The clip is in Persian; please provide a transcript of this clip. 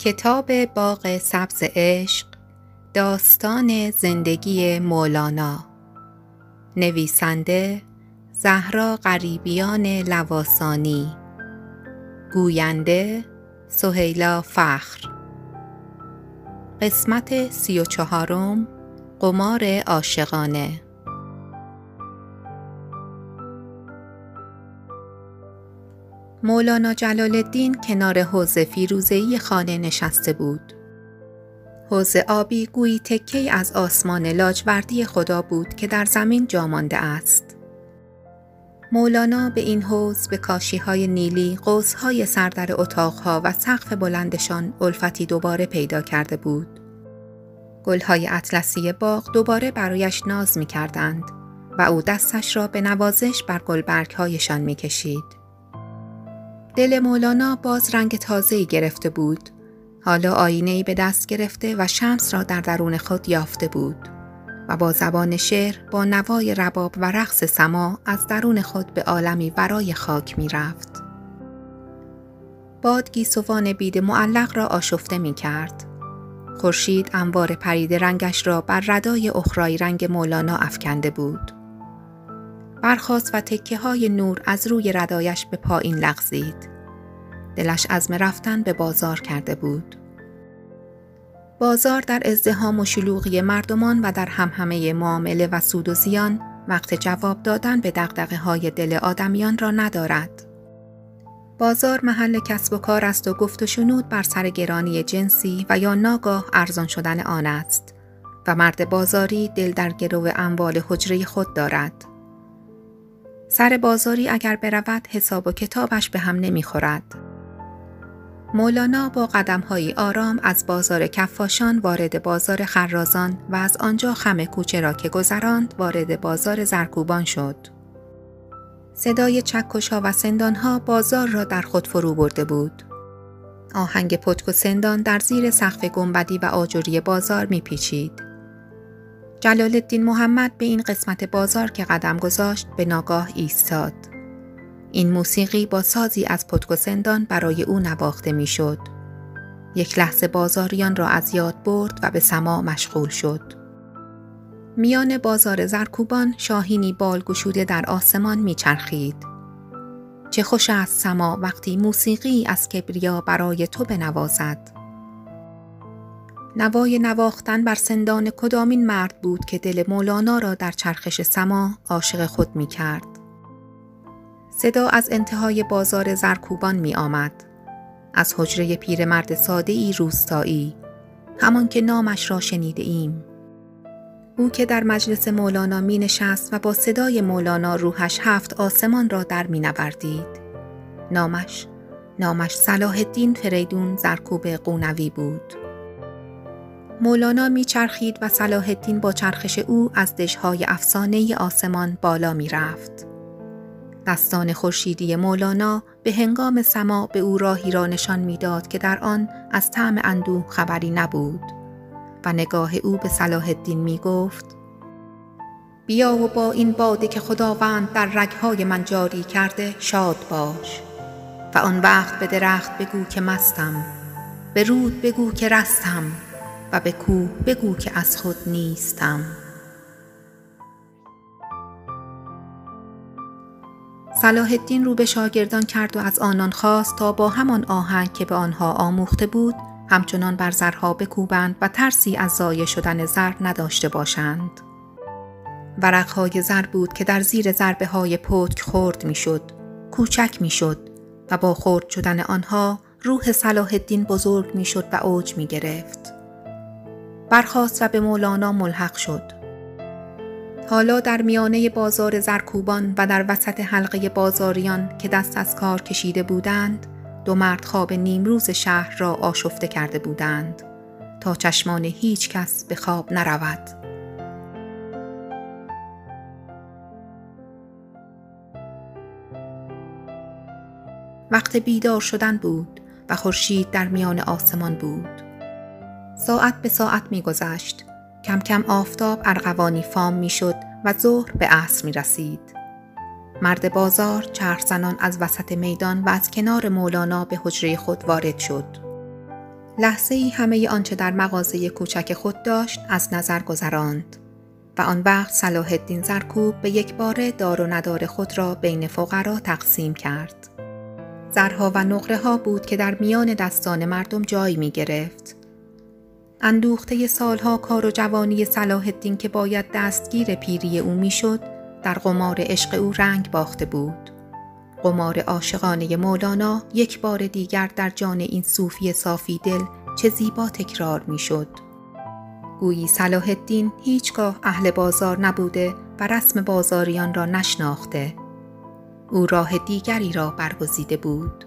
کتاب باغ سبز عشق داستان زندگی مولانا. نویسنده زهرا غریبیان لواسانی. گوینده سهیلا فخر. قسمت سی و چهارم قمار عاشقانه. مولانا جلال الدین کنار حوز فیروزهی خانه نشسته بود. حوز آبی گویی تکه از آسمان لاجوردی خدا بود که در زمین جا مانده است. مولانا به این حوز به کاشی های نیلی، قوس های سردر اتاقها و سقف بلندشان الفتی دوباره پیدا کرده بود. گلهای اطلسی باغ دوباره برایش ناز می کردند و او دستش را به نوازش بر گلبرگ هایشان می کشید. دل مولانا باز رنگ تازه‌ای گرفته بود. حالا آینه‌ای به دست گرفته و شمس را در درون خود یافته بود و با زبان شعر با نوای رباب و رقص سما از درون خود به عالمی ورای خاک می رفت. باد گیسوان بید معلق را آشفته می کرد. خورشید انوار پرید رنگش را بر ردای اخرای رنگ مولانا افکنده بود. برخاست و تکه های نور از روی ردایش به پایین لغزید. دلش عزم رفتن به بازار کرده بود. بازار در ازدهام و شلوغی مردمان و در همهمه معامله و سود و زیان وقت جواب دادن به دقدقه های دل آدمیان را ندارد. بازار محل کسب و کار است و گفت و شنود بر سر گرانی جنسی و یا ناگاه ارزان شدن آن است و مرد بازاری دل در گرو اموال حجره خود دارد. سر بازاری اگر برود حساب و کتابش به هم نمی‌خورد. مولانا با قدمهایی آرام از بازار کفاشان وارد بازار خرازان و از آنجا خم کوچه را که گذراند وارد بازار زرکوبان شد. صدای چکش و سندان ها بازار را در خود فرو برده بود. آهنگ پتک و سندان در زیر سقف گنبدی و آجوری بازار میپیچید. جلال الدین محمد به این قسمت بازار که قدم گذاشت به ناگاه ایستاد. این موسیقی با سازی از پتک و سندان برای او نواخته می‌شد. یک لحظه بازاریان را از یاد برد و به سما مشغول شد. میان بازار زرکوبان شاهینی بال گشوده در آسمان میچرخید. چه خوش است سما وقتی موسیقی از کبریا برای تو بنوازد. نوای نواختن بر سندان کدامین مرد بود که دل مولانا را در چرخش سما عاشق خود می کرد. صدا از انتهای بازار زرکوبان می آمد. از حجره پیرمرد ساده ای روستایی همان که نامش را شنیده ایم. او که در مجلس مولانا می نشست و با صدای مولانا روحش هفت آسمان را در می نوردید. نامش نامش صلاح الدین فریدون زرکوب قونوی بود. مولانا میچرخید و صلاح الدین با چرخش او از دشهای افسانه آسمان بالا می رفت. دستان خورشیدی مولانا به هنگام سما به او راهی را نشان می‌داد که در آن از طعم اندوه خبری نبود و نگاه او به صلاح الدین می گفت بیا و با این باده که خداوند در رگهای من جاری کرده شاد باش و آن وقت به درخت بگو که مستم به رود بگو که رستم و به کوه بگو که از خود نیستم صلاح الدین رو به شاگردان کرد و از آنان خواست تا با همان آهنگ که به آنها آموخته بود همچنان بر زرها بکوبند و ترسی از ضایع شدن زر نداشته باشند. ورقهای زر بود که در زیر ضربه های پتک خورد می‌شد، کوچک می‌شد و با خورد شدن آنها روح صلاح الدین بزرگ می‌شد و اوج می گرفت. برخاست و به مولانا ملحق شد. حالا در میانه بازار زرکوبان و در وسط حلقه بازاریان که دست از کار کشیده بودند، دو مرد خواب نیمروز شهر را آشفته کرده بودند تا چشمان هیچ کس به خواب نرود. وقت بیدار شدن بود و خورشید در میان آسمان بود. ساعت به ساعت میگذشت کم کم آفتاب ارغوانی فام می‌شد و ظهر به عصر می رسید. مرد بازار چرخ زنان از وسط میدان و از کنار مولانا به حجره خود وارد شد. لحظه ای همه آنچه در مغازه کوچک خود داشت از نظر گذراند و آن وقت صلاح الدین زرکوب به یک بار دار و ندار خود را بین فقرا تقسیم کرد. زرها و نقره ها بود که در میان دستان مردم جای می گرفت. اندوخته سالها کار و جوانی صلاح الدین که باید دستگیر پیری او می‌شد در قمار عشق او رنگ باخته بود. قمار عاشقانه مولانا یک بار دیگر در جان این صوفی صافی دل چه زیبا تکرار می‌شد. گویی صلاح الدین هیچگاه اهل بازار نبوده و رسم بازاریان را نشناخته. او راه دیگری را برگزیده بود.